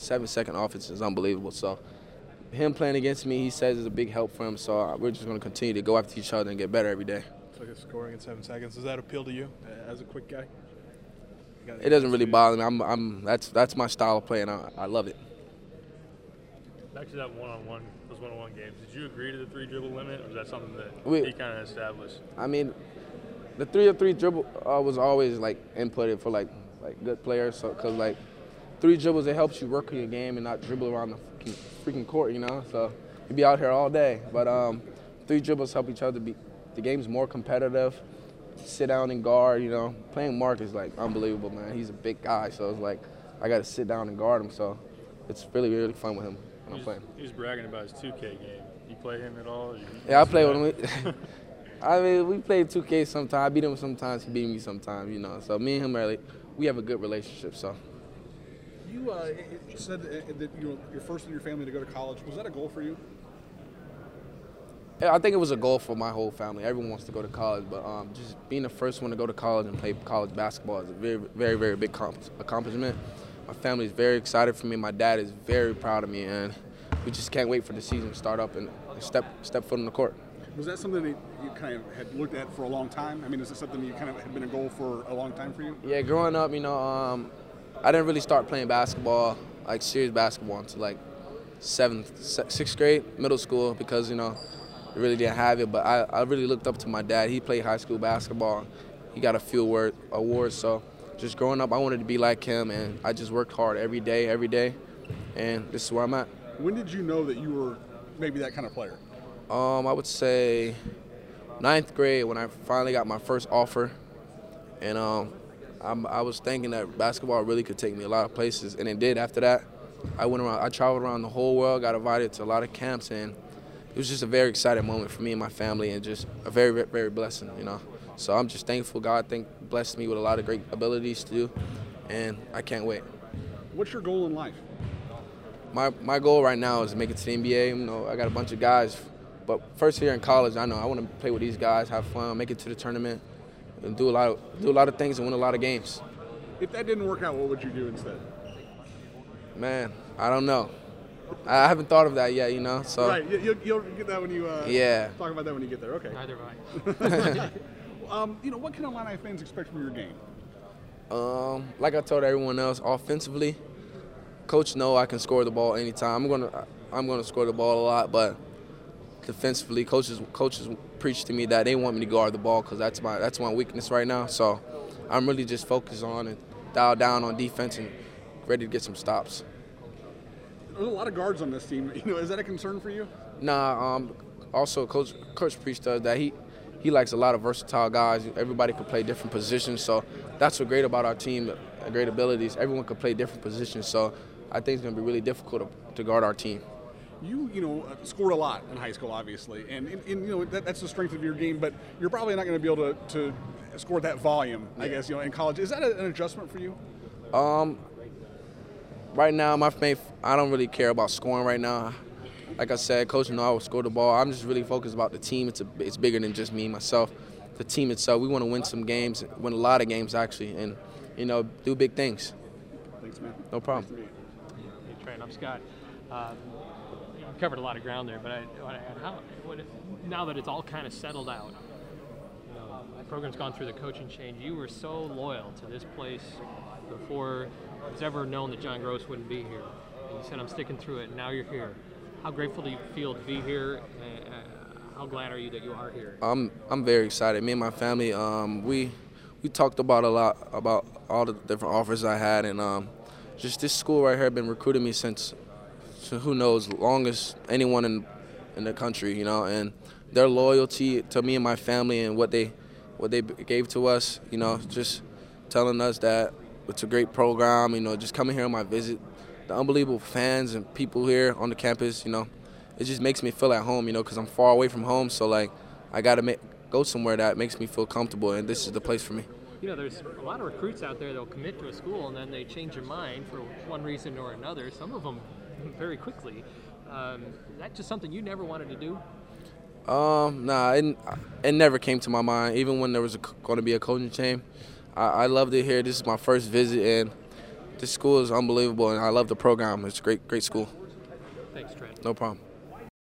seven second offense is unbelievable. So him playing against me, he says is a big help for him. So we're just going to continue to go after each other and get better every day. So I scoring in seven seconds does that appeal to you uh, as a quick guy? It doesn't really bother me. I'm, I'm that's that's my style of play, and I, I love it. Back to that one-on-one, those one-on-one games. Did you agree to the three dribble limit, or was that something that We- he kind of established? I mean, the three or three dribble uh, was always like inputted for like like good players. So because like three dribbles, it helps you work on your game and not dribble around the freaking, freaking court, you know. So you'd be out here all day, but um, three dribbles help each other be. The game's more competitive. Sit down and guard, you know. Playing Mark is like unbelievable, man. He's a big guy, so it's like I got to sit down and guard him. So it's really really fun with him when I'm playing. was, he was bragging about his 2K game. You play him at all? Yeah, I play with him. I mean, we play 2K sometimes. I beat him sometimes. He beat me sometimes, you know. So me and him, really, we have a good relationship. So You uh, said that that you were your first in your family to go to college. Was that a goal for you? I think it was a goal for my whole family. Everyone wants to go to college, but um, just being the first one to go to college and play college basketball is a very, very, very big comp- accomplishment. My family is very excited for me. My dad is very proud of me, and we just can't wait for the season to start up and step step foot on the court. Was that something that you kind of had looked at for a long time? I mean, is it something that you kind of had been a goal for a long time for you? Yeah, growing up, you know, um, I didn't really start playing basketball, like serious basketball, until like seventh, sixth grade, middle school, because you know, I really didn't have it. But I, I really looked up to my dad. He played high school basketball. He got a few award, awards. So just growing up, I wanted to be like him, and I just worked hard every day, every day, and this is where I'm at. When did you know that you were maybe that kind of player? Um, I would say ninth grade when I finally got my first offer, and um, I'm, I was thinking that basketball really could take me a lot of places, and it did. After that, I went around. I traveled around the whole world, got invited to a lot of camps, and it was just a very exciting moment for me and my family, and just a very, very, blessing, you know. So I'm just thankful. God, think blessed me with a lot of great abilities to do, and I can't wait. What's your goal in life? My my goal right now is to make it to the NBA. You know, I got a bunch of guys, but first here in college, I know I want to play with these guys, have fun, make it to the tournament, and do a lot of do a lot of things and win a lot of games. If that didn't work out, what would you do instead? Man, I don't know. I haven't thought of that yet. You know, so right, you, you'll, you'll get that when you uh, Yeah. talk about that when you get there. Okay. Neither have I. Um, you know, what can Illini fans expect from your game? Um, like I told everyone else, offensively, coach know I can score the ball anytime. I'm gonna I'm gonna score the ball a lot, but defensively, coaches coaches preach to me that they want me to guard the ball because that's my that's my weakness right now. So I'm really just focused on and dial down on defense and ready to get some stops. There's a lot of guards on this team. You know, is that a concern for you? Nah, um, also coach Coach Preach does that. He he likes a lot of versatile guys. Everybody can play different positions, so that's what's great about our team. Great abilities. Everyone can play different positions, so I think it's gonna be really difficult to, to guard our team. You, you know, uh, scored a lot in high school, obviously, and, and, and, you know that, that's the strength of your game. But you're probably not going to be able to, to score that volume, I guess, you know, in college. Is that a, an adjustment for you? Um, right now, my main, I don't really care about scoring right now. Like I said, coach know I will score the ball. I'm just really focused about the team. It's a, it's bigger than just me myself. The team itself. We want to win some games, win a lot of games actually, and you know do big things. Thanks, man. No problem. Nice to meet you. Hey, Trent, I'm Scott. Um, you've covered a lot of ground there, but I, how, what, now that it's all kind of settled out, you know, the program's gone through the coaching change. You were so loyal to this place before it was ever known that John Groce wouldn't be here. And you said, I'm sticking through it, and now you're here. How grateful do you feel to be here? Uh, uh, how glad are you that you are here? I'm I'm very excited. Me and my family, um, we we talked about a lot about all the different offers I had, and um, just this school right here has been recruiting me since, so who knows, longest anyone in in the country, you know, and their loyalty to me and my family and what they what they gave to us, you know, just telling us that it's a great program, you know, just coming here on my visit, the unbelievable fans and people here on the campus, you know, it just makes me feel at home, you know, because I'm far away from home. So like, I gotta make, go somewhere that makes me feel comfortable, and this is the place for me. You know, there's a lot of recruits out there that'll commit to a school and then they change their mind for one reason or another. Some of them very quickly. Um, is that just something you never wanted to do? Um, nah, it, it never came to my mind. Even when there was going to be a coaching change, I, I loved it here. This is my first visit, and this school is unbelievable, and I love the program. It's a great, great school. Thanks, Trent. No problem.